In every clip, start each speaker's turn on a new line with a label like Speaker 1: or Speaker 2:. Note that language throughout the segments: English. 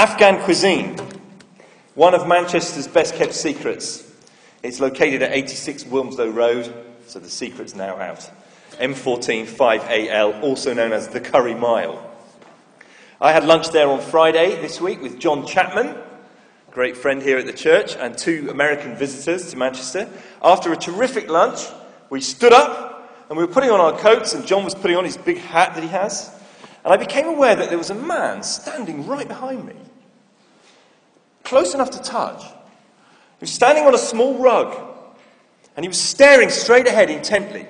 Speaker 1: Afghan cuisine, one of Manchester's best kept secrets. It's located at 86 Wilmslow Road, so the secret's now out. M14 5AL, also known as the Curry Mile. I had lunch there on Friday this week with John Chapman, great friend here at the church, and two American visitors to Manchester. After a terrific lunch, we stood up and we were putting on our coats, and John was putting on his big hat that he has. And I became aware that there was a man standing right behind me, close enough to touch. He was standing on a small rug, and he was staring straight ahead intently.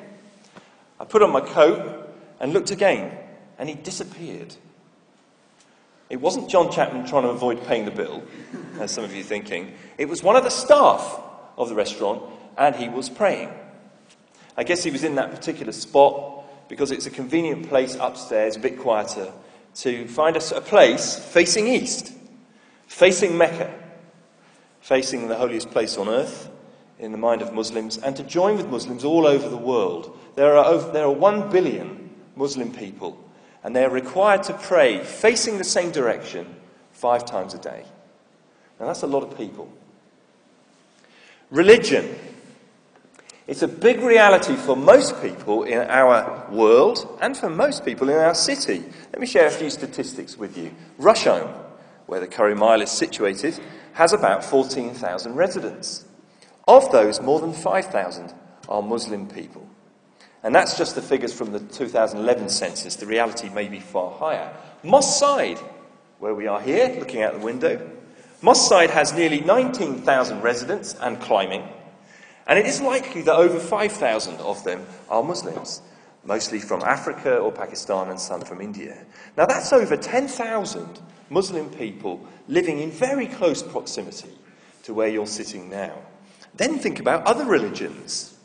Speaker 1: I put on my coat and looked again, and he disappeared. It wasn't John Chapman trying to avoid paying the bill, as some of you are thinking. It was one of the staff of the restaurant, and he was praying. I guess he was in that particular spot because it's a convenient place upstairs, a bit quieter, to find us a place facing east, facing Mecca, facing the holiest place on earth in the mind of Muslims, and to join with Muslims all over the world. There are, over, there are one billion Muslim people and they are required to pray facing the same direction five times a day. Now, that's a lot of people. Religion. It's a big reality for most people in our world and for most people in our city. Let me share a few statistics with you. Rusholme, where the Curry Mile is situated, has about 14,000 residents. Of those, more than 5,000 are Muslim people. And that's just the figures from the 2011 census. The reality may be far higher. Moss Side, where we are here, looking out the window, Moss Side has nearly 19,000 residents and climbing. And it is likely that over 5,000 of them are Muslims, mostly from Africa or Pakistan and some from India. Now, that's over 10,000 Muslim people living in very close proximity to where you're sitting now. Then think about other religions.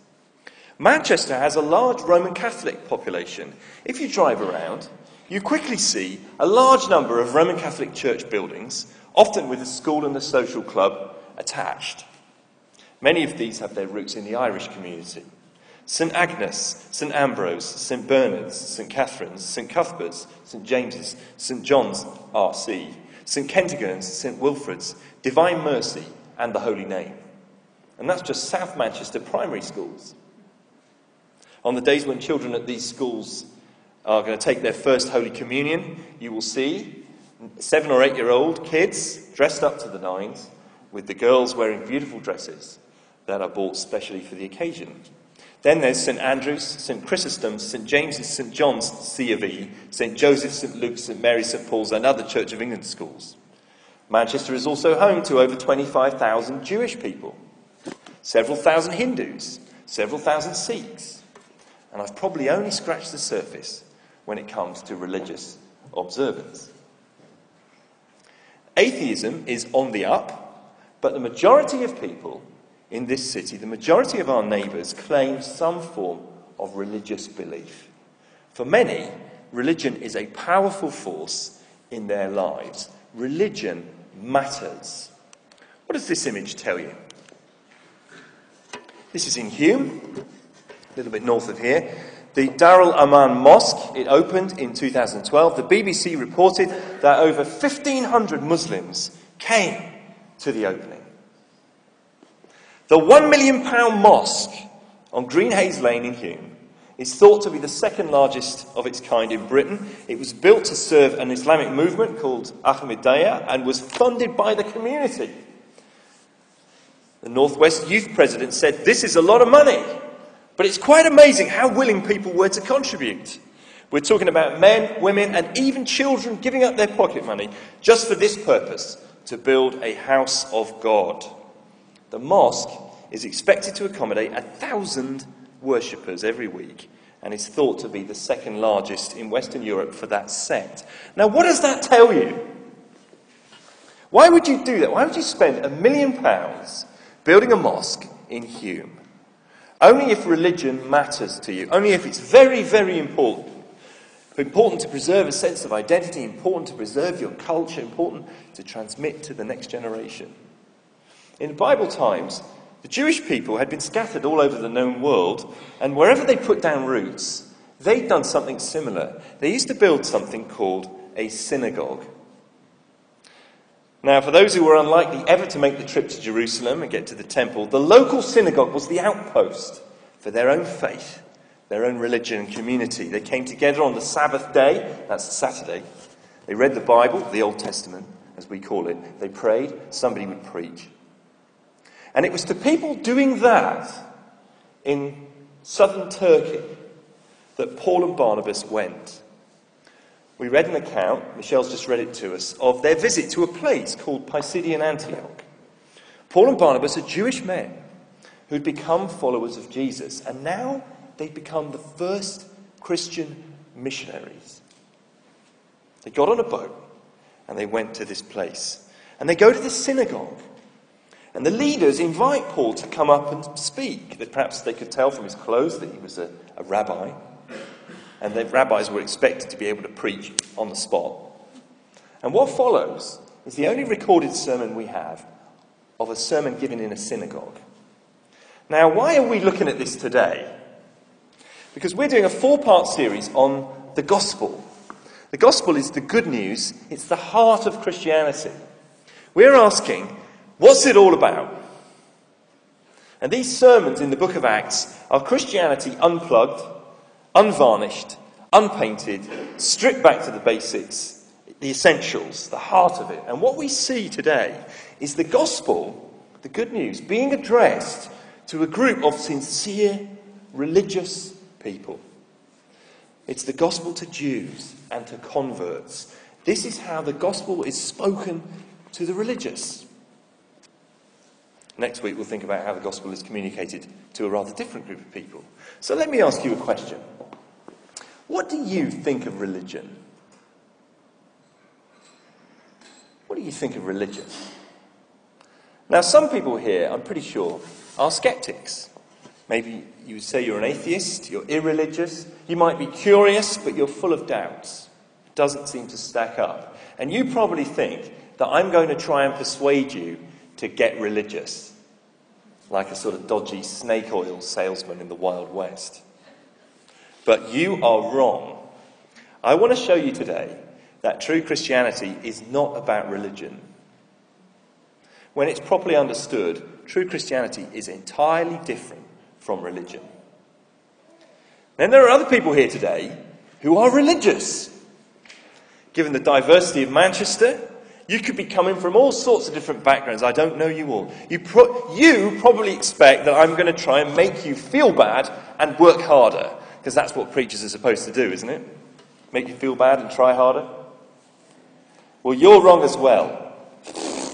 Speaker 1: Manchester has a large Roman Catholic population. If you drive around, you quickly see a large number of Roman Catholic church buildings, often with a school and a social club attached. Many of these have their roots in the Irish community. St Agnes, St Ambrose, St Bernard's, St Catherine's, St Cuthbert's, St James's, St John's RC, St Kentigern's, St Wilfrid's, Divine Mercy, and the Holy Name. And that's just South Manchester primary schools. On the days when children at these schools are going to take their first Holy Communion, you will see seven or eight year old kids dressed up to the nines, with the girls wearing beautiful dresses that are bought specially for the occasion. Then there's St Andrew's, St Chrysostom's, St James's, St John's C of E, St Joseph's, St Luke's, St Mary's, St Paul's, and other Church of England schools. Manchester is also home to over 25,000 Jewish people, several thousand Hindus, several thousand Sikhs, and I've probably only scratched the surface when it comes to religious observance. Atheism is on the up, but the majority of people in this city, the majority of our neighbours, claim some form of religious belief. For many, religion is a powerful force in their lives. Religion matters. What does this image tell you? This is in Hulme a little bit north of here. The Darul Aman Mosque, it opened in 2012. The BBC reported that over 1,500 Muslims came to the opening. The £1 million mosque on Greenheys Lane in Hulme is thought to be the second largest of its kind in Britain. It was built to serve an Islamic movement called Ahmadiyya and was funded by the community. The Northwest Youth President said, This is a lot of money. But it's quite amazing how willing people were to contribute. We're talking about men, women, and even children giving up their pocket money just for this purpose to build a house of God. The mosque is expected to accommodate a thousand worshippers every week and is thought to be the second largest in Western Europe for that sect. Now, what does that tell you? Why would you do that? Why would you spend a million pounds building a mosque in Hulme? Only if religion matters to you, only if it's very, very important. Important to preserve a sense of identity, important to preserve your culture, important to transmit to the next generation. In Bible times, the Jewish people had been scattered all over the known world, and wherever they put down roots, they'd done something similar. They used to build something called a synagogue. Now, for those who were unlikely ever to make the trip to Jerusalem and get to the temple, the local synagogue was the outpost for their own faith, their own religion and community. They came together on the Sabbath day, that's Saturday. They read the Bible, the Old Testament, as we call it. They prayed, somebody would preach. And it was to people doing that in southern Turkey that Paul and Barnabas went. We read an account, Michelle's just read it to us, of their visit to a place called Pisidian Antioch. Paul and Barnabas are Jewish men who'd become followers of Jesus, and now they'd become the first Christian missionaries. They got on a boat and they went to this place. And they go to the synagogue. And the leaders invite Paul to come up and speak. That perhaps they could tell from his clothes that he was a, a rabbi and the rabbis were expected to be able to preach on the spot. And what follows is the only recorded sermon we have of a sermon given in a synagogue. Now, why are we looking at this today? Because we're doing a four part series on the gospel. The gospel is the good news, it's the heart of Christianity. We're asking, what's it all about? And these sermons in the book of Acts are Christianity unplugged unvarnished, unpainted, stripped back to the basics, the essentials, the heart of it. And what we see today is the gospel, the good news, being addressed to a group of sincere, religious people. It's the gospel to Jews and to converts. This is how the gospel is spoken to the religious. Next week, we'll think about how the gospel is communicated to a rather different group of people. So let me ask you a question. What do you think of religion? What do you think of religion? Now, some people here, I'm pretty sure, are skeptics. Maybe you would say you're an atheist, you're irreligious, you might be curious, but you're full of doubts. It doesn't seem to stack up. And you probably think that I'm going to try and persuade you to get religious, like a sort of dodgy snake oil salesman in the Wild West. But you are wrong. I want to show you today that true Christianity is not about religion. When it's properly understood, true Christianity is entirely different from religion. Then there are other people here today who are religious. Given the diversity of Manchester, you could be coming from all sorts of different backgrounds. I don't know you all. You, pro- you probably expect that I'm going to try and make you feel bad and work harder. Because that's what preachers are supposed to do, isn't it? Make you feel bad and try harder? Well, you're wrong as well.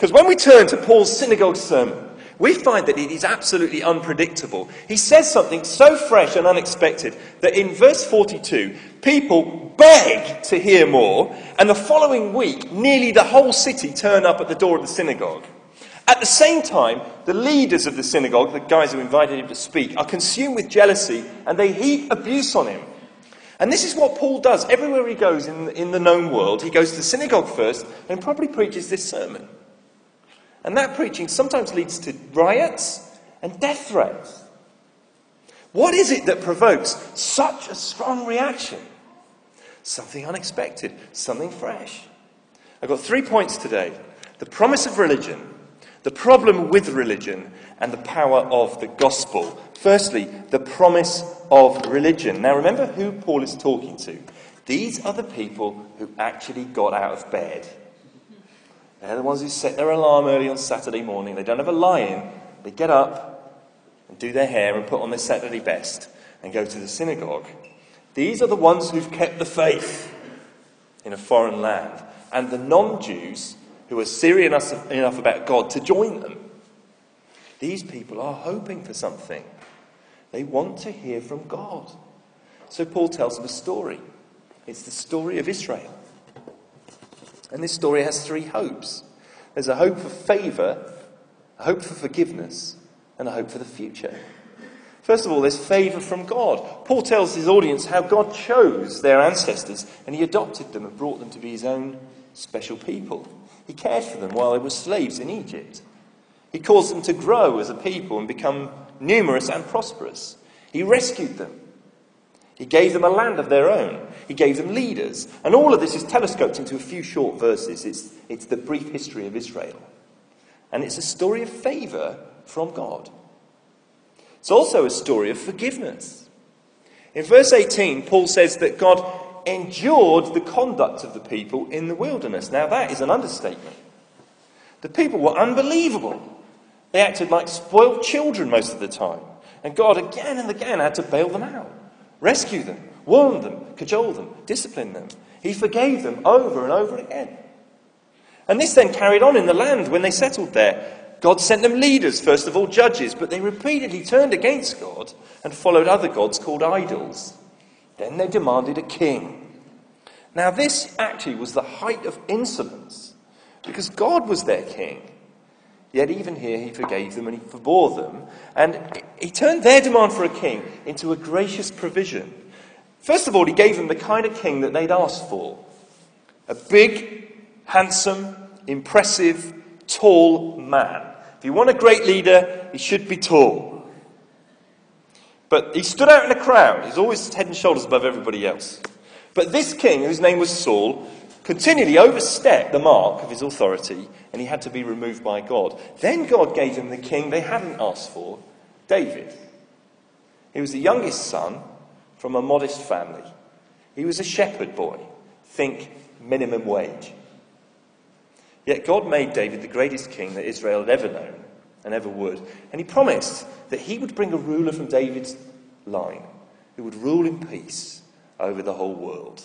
Speaker 1: Because when we turn to Paul's synagogue sermon, we find that it is absolutely unpredictable. He says something so fresh and unexpected that in verse 42, people beg to hear more, and the following week, nearly the whole city turn up at the door of the synagogue. At the same time, the leaders of the synagogue, the guys who invited him to speak, are consumed with jealousy and they heap abuse on him. And this is what Paul does everywhere he goes in, in the known world. He goes to the synagogue first and probably preaches this sermon. And that preaching sometimes leads to riots and death threats. What is it that provokes such a strong reaction? Something unexpected, something fresh. I've got three points today the promise of religion, the problem with religion and the power of the gospel. Firstly, the promise of religion. Now, remember who Paul is talking to. These are the people who actually got out of bed. They're the ones who set their alarm early on Saturday morning. They don't have a lie in. They get up and do their hair and put on their Saturday best and go to the synagogue. These are the ones who've kept the faith in a foreign land. And the non Jews who are serious enough about God to join them. These people are hoping for something. They want to hear from God. So Paul tells them a story. It's the story of Israel. And this story has three hopes there's a hope for favour, a hope for forgiveness, and a hope for the future. First of all, there's favour from God. Paul tells his audience how God chose their ancestors and he adopted them and brought them to be his own special people. He cared for them while they were slaves in Egypt. He caused them to grow as a people and become numerous and prosperous. He rescued them. He gave them a land of their own. He gave them leaders. And all of this is telescoped into a few short verses. It's, it's the brief history of Israel. And it's a story of favour from God. It's also a story of forgiveness. In verse 18, Paul says that God endured the conduct of the people in the wilderness. Now, that is an understatement. The people were unbelievable. They acted like spoiled children most of the time. And God again and again had to bail them out, rescue them, warn them, cajole them, discipline them. He forgave them over and over again. And this then carried on in the land when they settled there. God sent them leaders, first of all judges, but they repeatedly turned against God and followed other gods called idols. Then they demanded a king. Now, this actually was the height of insolence because God was their king. Yet, even here, he forgave them and he forbore them. And he turned their demand for a king into a gracious provision. First of all, he gave them the kind of king that they'd asked for a big, handsome, impressive, tall man. If you want a great leader, he should be tall. But he stood out in the crowd. He's always head and shoulders above everybody else. But this king, whose name was Saul, continually overstepped the mark of his authority and he had to be removed by God. Then God gave him the king they hadn't asked for, David. He was the youngest son from a modest family. He was a shepherd boy. Think minimum wage. Yet God made David the greatest king that Israel had ever known and ever would. And he promised that he would bring a ruler from David's line who would rule in peace over the whole world.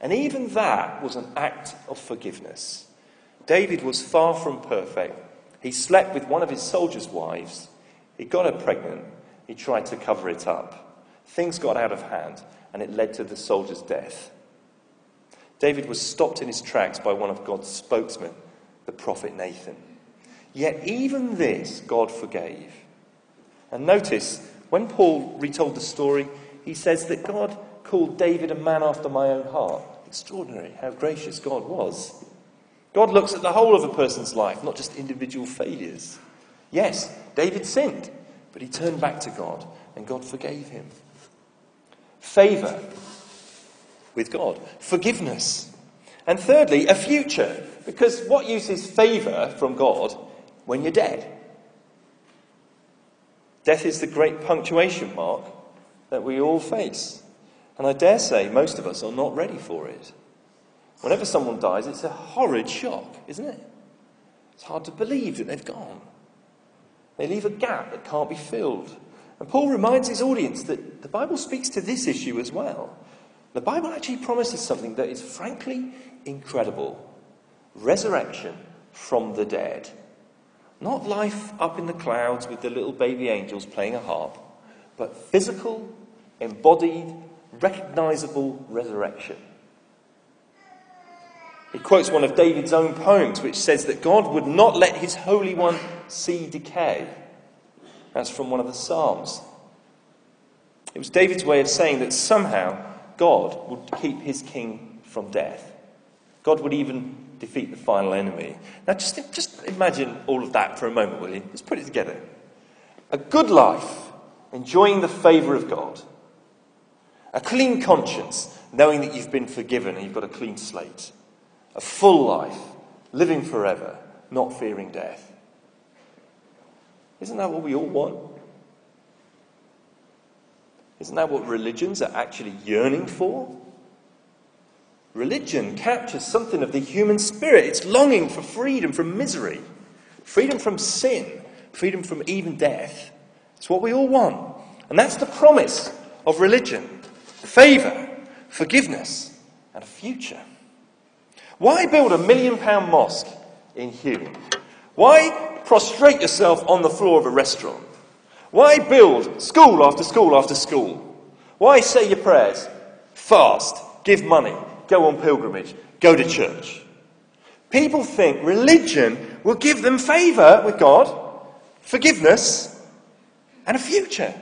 Speaker 1: And even that was an act of forgiveness. David was far from perfect. He slept with one of his soldiers' wives. He got her pregnant. He tried to cover it up. Things got out of hand, and it led to the soldier's death. David was stopped in his tracks by one of God's spokesmen, the prophet Nathan. Yet even this God forgave. And notice, when Paul retold the story, he says that God called David a man after my own heart. Extraordinary how gracious God was. God looks at the whole of a person's life, not just individual failures. Yes, David sinned, but he turned back to God, and God forgave him. Favour with God, forgiveness. And thirdly, a future. Because what use is favour from God when you're dead. Death is the great punctuation mark that we all face. And I dare say most of us are not ready for it. Whenever someone dies, it's a horrid shock, isn't it? It's hard to believe that they've gone. They leave a gap that can't be filled. And Paul reminds his audience that the Bible speaks to this issue as well. The Bible actually promises something that is frankly incredible resurrection from the dead. Not life up in the clouds with the little baby angels playing a harp, but physical, embodied, recognizable resurrection. He quotes one of David's own poems, which says that God would not let his Holy One see decay. That's from one of the Psalms. It was David's way of saying that somehow God would keep his king from death. God would even defeat the final enemy. Now, just, just imagine all of that for a moment, will you? Let's put it together. A good life, enjoying the favour of God. A clean conscience, knowing that you've been forgiven and you've got a clean slate. A full life, living forever, not fearing death. Isn't that what we all want? Isn't that what religions are actually yearning for? Religion captures something of the human spirit. It's longing for freedom from misery, freedom from sin, freedom from even death. It's what we all want. And that's the promise of religion favour, forgiveness, and a future. Why build a million pound mosque in Hulme? Why prostrate yourself on the floor of a restaurant? Why build school after school after school? Why say your prayers? Fast, give money, go on pilgrimage, go to church. People think religion will give them favour with God, forgiveness, and a future.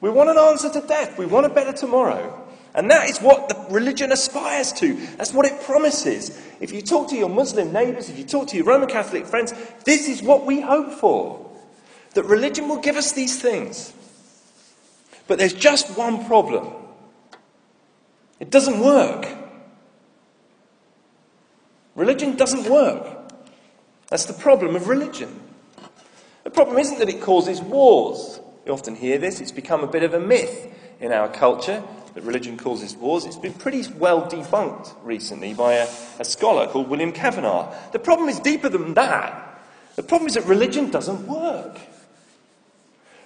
Speaker 1: We want an answer to death. We want a better tomorrow. And that is what the religion aspires to. That's what it promises. If you talk to your Muslim neighbours, if you talk to your Roman Catholic friends, this is what we hope for. That religion will give us these things. But there's just one problem It doesn't work. Religion doesn't work. That's the problem of religion. The problem isn't that it causes wars. You often hear this, it's become a bit of a myth in our culture that religion causes wars. It's been pretty well debunked recently by a, a scholar called William Cavanaugh. The problem is deeper than that. The problem is that religion doesn't work.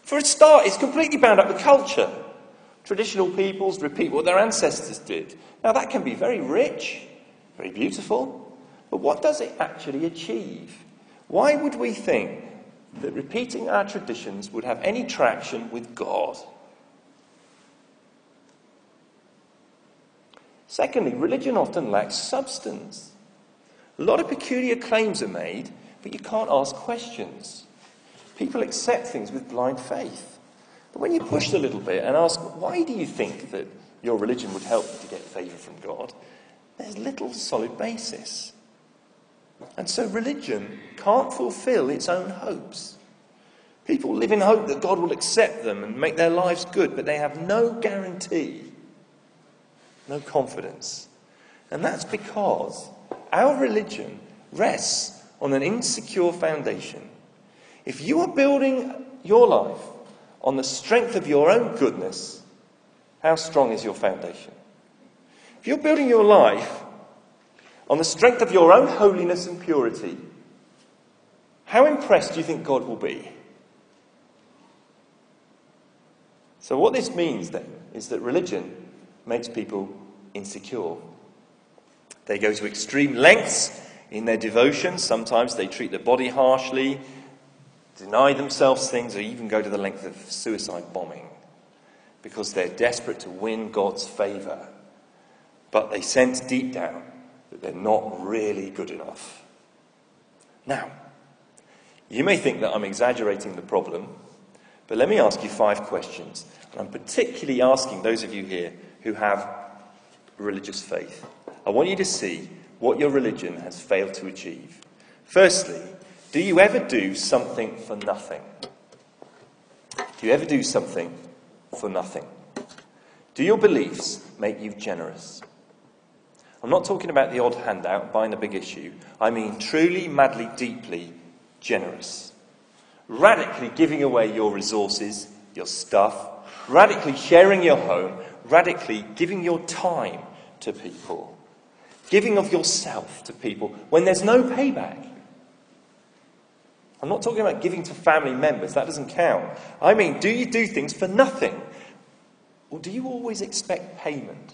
Speaker 1: For a start, it's completely bound up with culture. Traditional peoples repeat what their ancestors did. Now, that can be very rich, very beautiful, but what does it actually achieve? Why would we think that repeating our traditions would have any traction with God? Secondly, religion often lacks substance. A lot of peculiar claims are made, but you can't ask questions. People accept things with blind faith. But when you push a little bit and ask, why do you think that your religion would help you to get favour from God? There's little solid basis. And so religion can't fulfill its own hopes. People live in hope that God will accept them and make their lives good, but they have no guarantee, no confidence. And that's because our religion rests on an insecure foundation. If you are building your life on the strength of your own goodness, how strong is your foundation? If you're building your life on the strength of your own holiness and purity, how impressed do you think God will be? So, what this means then is that religion makes people insecure. They go to extreme lengths in their devotion. Sometimes they treat the body harshly, deny themselves things, or even go to the length of suicide bombing because they're desperate to win God's favour. But they sense deep down that they're not really good enough. Now, you may think that I'm exaggerating the problem, but let me ask you five questions. And I'm particularly asking those of you here who have religious faith. I want you to see what your religion has failed to achieve. Firstly, do you ever do something for nothing? Do you ever do something for nothing? Do your beliefs make you generous? I'm not talking about the odd handout, buying a big issue. I mean truly, madly, deeply generous. Radically giving away your resources, your stuff, radically sharing your home, radically giving your time to people, giving of yourself to people when there's no payback. I'm not talking about giving to family members, that doesn't count. I mean, do you do things for nothing? Or do you always expect payment?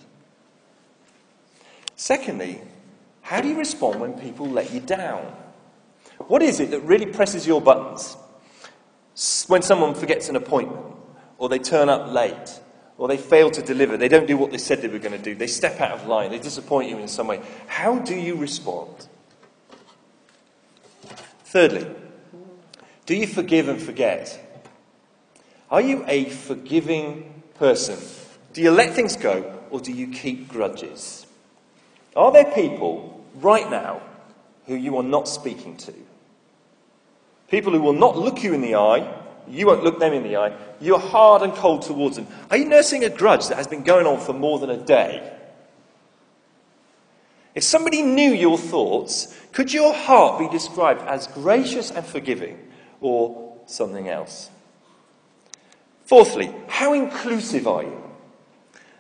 Speaker 1: Secondly, how do you respond when people let you down? What is it that really presses your buttons? When someone forgets an appointment, or they turn up late, or they fail to deliver, they don't do what they said they were going to do, they step out of line, they disappoint you in some way. How do you respond? Thirdly, do you forgive and forget? Are you a forgiving person? Do you let things go or do you keep grudges? Are there people right now who you are not speaking to? People who will not look you in the eye, you won't look them in the eye, you're hard and cold towards them. Are you nursing a grudge that has been going on for more than a day? If somebody knew your thoughts, could your heart be described as gracious and forgiving? or something else. Fourthly, how inclusive are you?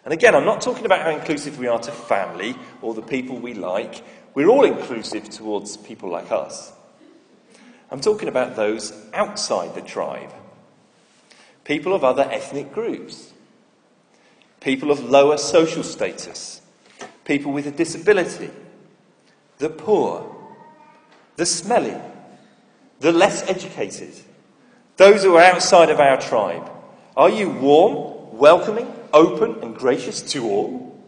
Speaker 1: And again, I'm not talking about how inclusive we are to family or the people we like. We're all inclusive towards people like us. I'm talking about those outside the tribe. People of other ethnic groups. People of lower social status. People with a disability. The poor. The smelly the less educated, those who are outside of our tribe? Are you warm, welcoming, open, and gracious to all?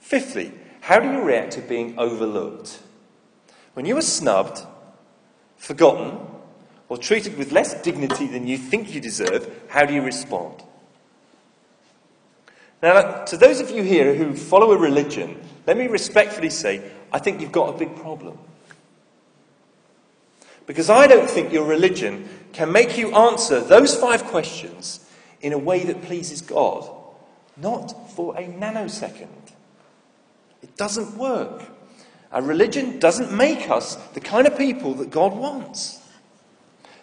Speaker 1: Fifthly, how do you react to being overlooked? When you are snubbed, forgotten, or treated with less dignity than you think you deserve, how do you respond? Now, to those of you here who follow a religion, let me respectfully say, I think you've got a big problem. Because I don't think your religion can make you answer those five questions in a way that pleases God. Not for a nanosecond. It doesn't work. Our religion doesn't make us the kind of people that God wants.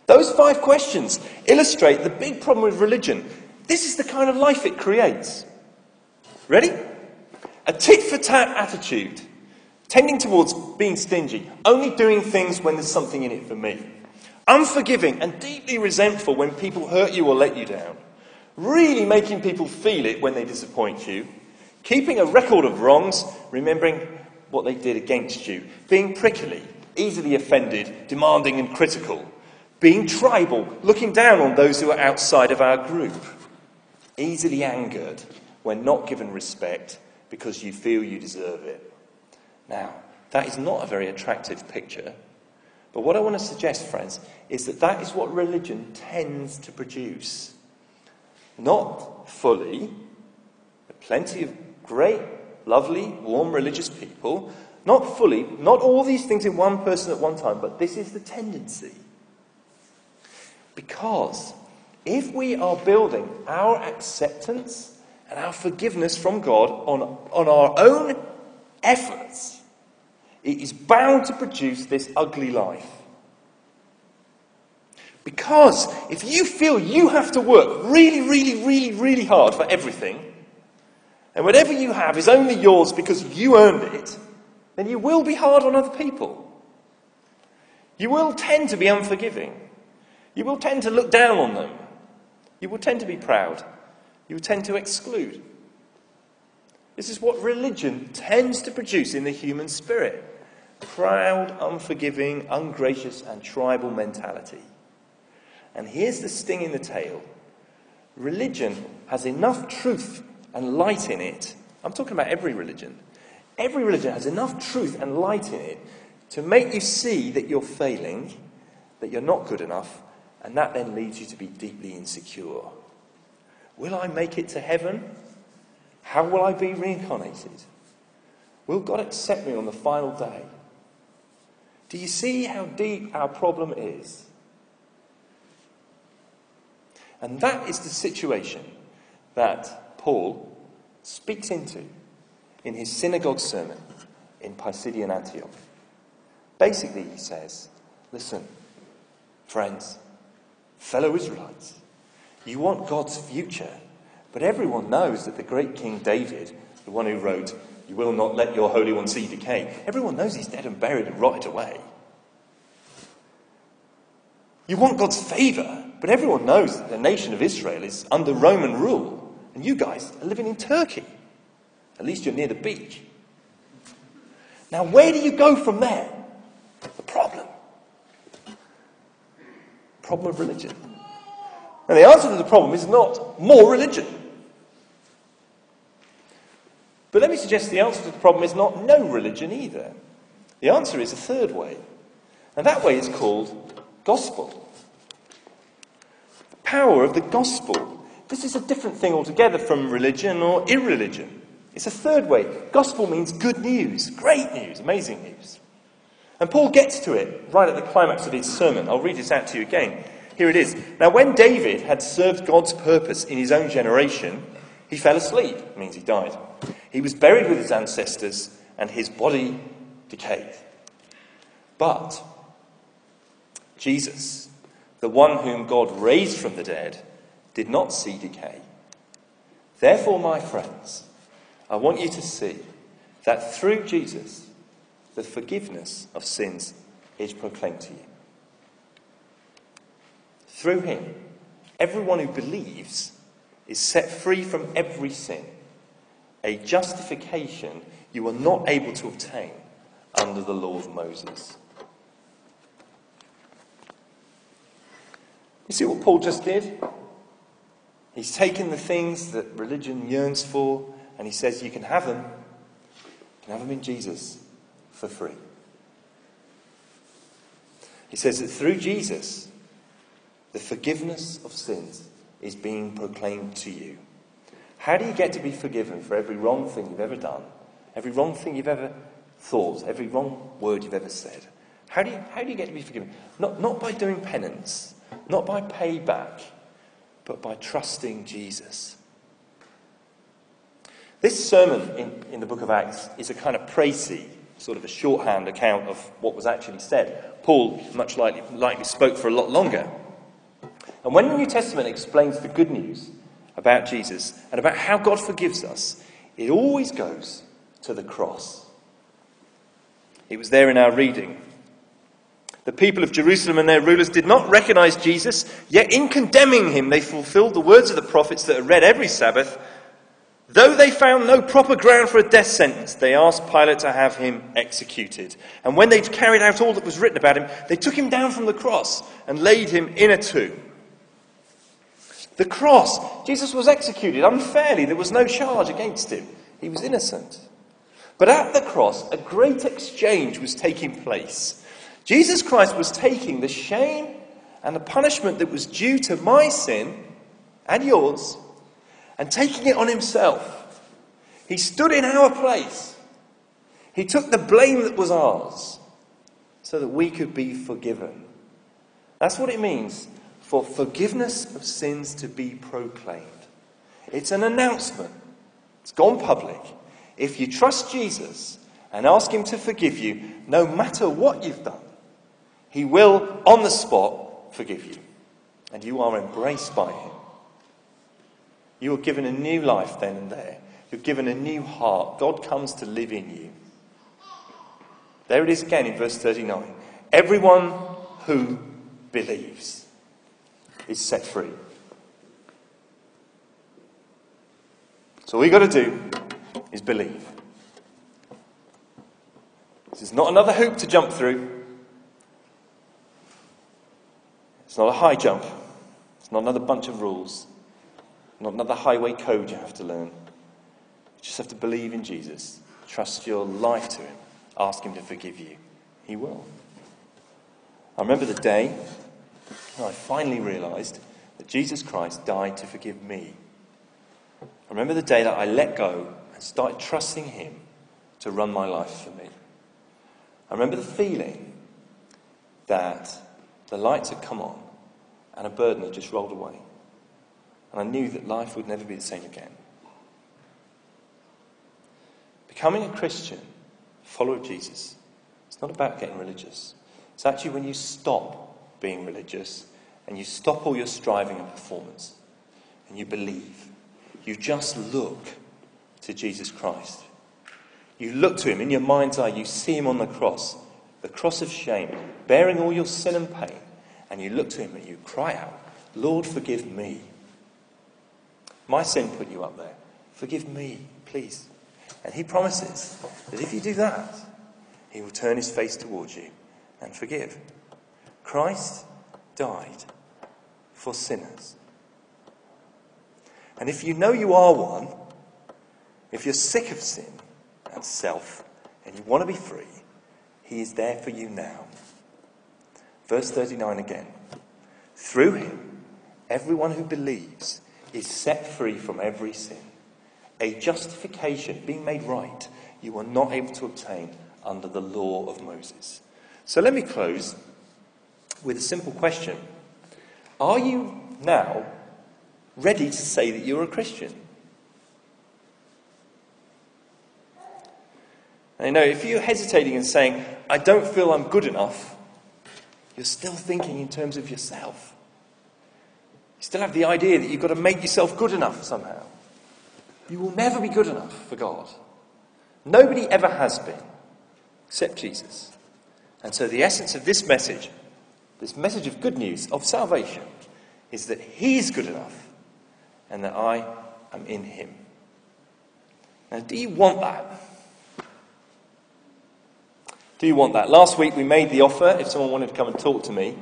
Speaker 1: Those five questions illustrate the big problem with religion. This is the kind of life it creates. Ready? A tit for tat attitude, tending towards being stingy, only doing things when there's something in it for me. Unforgiving and deeply resentful when people hurt you or let you down. Really making people feel it when they disappoint you. Keeping a record of wrongs, remembering what they did against you. Being prickly, easily offended, demanding and critical. Being tribal, looking down on those who are outside of our group. Easily angered when not given respect because you feel you deserve it. Now, that is not a very attractive picture. But what I want to suggest, friends, is that that is what religion tends to produce. Not fully, plenty of great, lovely, warm religious people. Not fully, not all these things in one person at one time, but this is the tendency. Because if we are building our acceptance and our forgiveness from God on, on our own efforts, it is bound to produce this ugly life. Because if you feel you have to work really, really, really, really hard for everything, and whatever you have is only yours because you earned it, then you will be hard on other people. You will tend to be unforgiving. You will tend to look down on them. You will tend to be proud. You will tend to exclude. This is what religion tends to produce in the human spirit proud, unforgiving, ungracious, and tribal mentality. And here's the sting in the tail religion has enough truth and light in it. I'm talking about every religion. Every religion has enough truth and light in it to make you see that you're failing, that you're not good enough, and that then leads you to be deeply insecure. Will I make it to heaven? How will I be reincarnated? Will God accept me on the final day? Do you see how deep our problem is? And that is the situation that Paul speaks into in his synagogue sermon in Pisidian Antioch. Basically, he says, Listen, friends, fellow Israelites, you want God's future, but everyone knows that the great King David, the one who wrote, You will not let your Holy One see decay, everyone knows he's dead and buried and rotted away. You want God's favour, but everyone knows that the nation of Israel is under Roman rule, and you guys are living in Turkey. At least you're near the beach. Now, where do you go from there? The problem. Problem of religion. And the answer to the problem is not more religion. But let me suggest the answer to the problem is not no religion either. The answer is a third way. And that way is called gospel. Power of the gospel. This is a different thing altogether from religion or irreligion. It's a third way. Gospel means good news, great news, amazing news. And Paul gets to it right at the climax of his sermon. I'll read this out to you again. Here it is. Now, when David had served God's purpose in his own generation, he fell asleep. Means he died. He was buried with his ancestors, and his body decayed. But Jesus, the one whom God raised from the dead, did not see decay. Therefore, my friends, I want you to see that through Jesus, the forgiveness of sins is proclaimed to you. Through him, everyone who believes is set free from every sin, a justification you are not able to obtain under the law of Moses. You see what Paul just did? He's taken the things that religion yearns for and he says, You can have them. You can have them in Jesus for free. He says that through Jesus, the forgiveness of sins is being proclaimed to you. How do you get to be forgiven for every wrong thing you've ever done, every wrong thing you've ever thought, every wrong word you've ever said? How do you, how do you get to be forgiven? Not, not by doing penance, not by payback, but by trusting Jesus. This sermon in, in the book of Acts is a kind of précis, sort of a shorthand account of what was actually said. Paul, much likely, likely spoke for a lot longer. And when the New Testament explains the good news about Jesus and about how God forgives us, it always goes to the cross. It was there in our reading. The people of Jerusalem and their rulers did not recognize Jesus, yet in condemning him, they fulfilled the words of the prophets that are read every Sabbath. Though they found no proper ground for a death sentence, they asked Pilate to have him executed. And when they'd carried out all that was written about him, they took him down from the cross and laid him in a tomb. The cross. Jesus was executed unfairly. There was no charge against him. He was innocent. But at the cross, a great exchange was taking place. Jesus Christ was taking the shame and the punishment that was due to my sin and yours and taking it on himself. He stood in our place. He took the blame that was ours so that we could be forgiven. That's what it means for forgiveness of sins to be proclaimed. It's an announcement, it's gone public. If you trust Jesus and ask Him to forgive you, no matter what you've done, he will, on the spot, forgive you. And you are embraced by Him. You are given a new life then and there. You're given a new heart. God comes to live in you. There it is again in verse 39. Everyone who believes is set free. So all you've got to do is believe. This is not another hoop to jump through. It's not a high jump. It's not another bunch of rules. Not another highway code you have to learn. You just have to believe in Jesus. Trust your life to Him. Ask Him to forgive you. He will. I remember the day I finally realized that Jesus Christ died to forgive me. I remember the day that I let go and started trusting Him to run my life for me. I remember the feeling that the lights had come on, and a burden had just rolled away. And I knew that life would never be the same again. Becoming a Christian, follower of Jesus, it's not about getting religious. It's actually when you stop being religious and you stop all your striving and performance and you believe. You just look to Jesus Christ. You look to him in your mind's eye, you see him on the cross the cross of shame, bearing all your sin and pain, and you look to him and you cry out, Lord, forgive me. My sin put you up there. Forgive me, please. And he promises that if you do that, he will turn his face towards you and forgive. Christ died for sinners. And if you know you are one, if you're sick of sin and self, and you want to be free, he is there for you now. Verse 39 again. Through him, everyone who believes is set free from every sin. A justification, being made right, you are not able to obtain under the law of Moses. So let me close with a simple question Are you now ready to say that you're a Christian? You know, if you're hesitating and saying, I don't feel I'm good enough, you're still thinking in terms of yourself. You still have the idea that you've got to make yourself good enough somehow. You will never be good enough for God. Nobody ever has been, except Jesus. And so, the essence of this message, this message of good news, of salvation, is that He's good enough and that I am in Him. Now, do you want that? Do you want that? Last week we made the offer. If someone wanted to come and talk to me,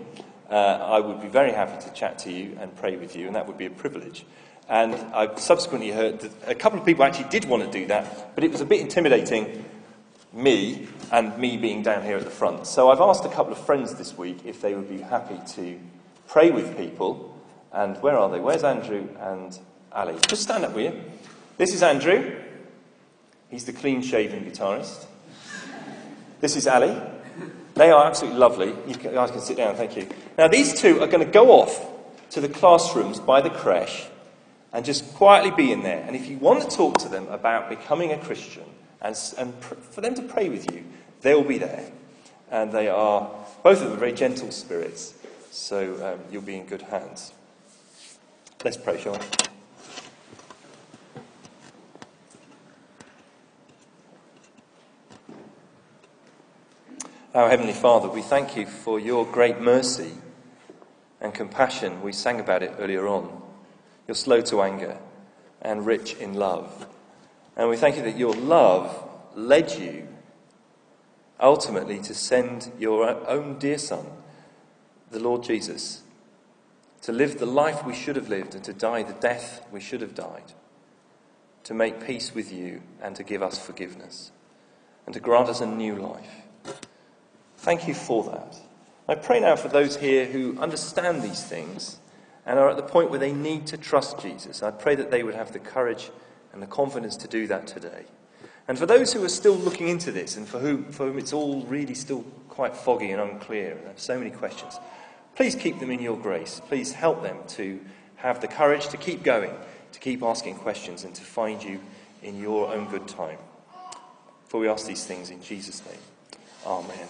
Speaker 1: uh, I would be very happy to chat to you and pray with you, and that would be a privilege. And I subsequently heard that a couple of people actually did want to do that, but it was a bit intimidating, me and me being down here at the front. So I've asked a couple of friends this week if they would be happy to pray with people. And where are they? Where's Andrew and Ali? Just stand up, will you? This is Andrew. He's the clean shaven guitarist. This is Ali. They are absolutely lovely. You guys can sit down, thank you. Now, these two are going to go off to the classrooms by the creche, and just quietly be in there. And if you want to talk to them about becoming a Christian and, and pr- for them to pray with you, they'll be there. And they are, both of them, very gentle spirits. So um, you'll be in good hands. Let's pray, shall we? Our Heavenly Father, we thank you for your great mercy and compassion. We sang about it earlier on. You're slow to anger and rich in love. And we thank you that your love led you ultimately to send your own dear Son, the Lord Jesus, to live the life we should have lived and to die the death we should have died, to make peace with you and to give us forgiveness, and to grant us a new life. Thank you for that. I pray now for those here who understand these things and are at the point where they need to trust Jesus. I pray that they would have the courage and the confidence to do that today. And for those who are still looking into this and for whom, for whom it's all really still quite foggy and unclear and have so many questions, please keep them in your grace. Please help them to have the courage to keep going, to keep asking questions, and to find you in your own good time. For we ask these things in Jesus' name. Amen.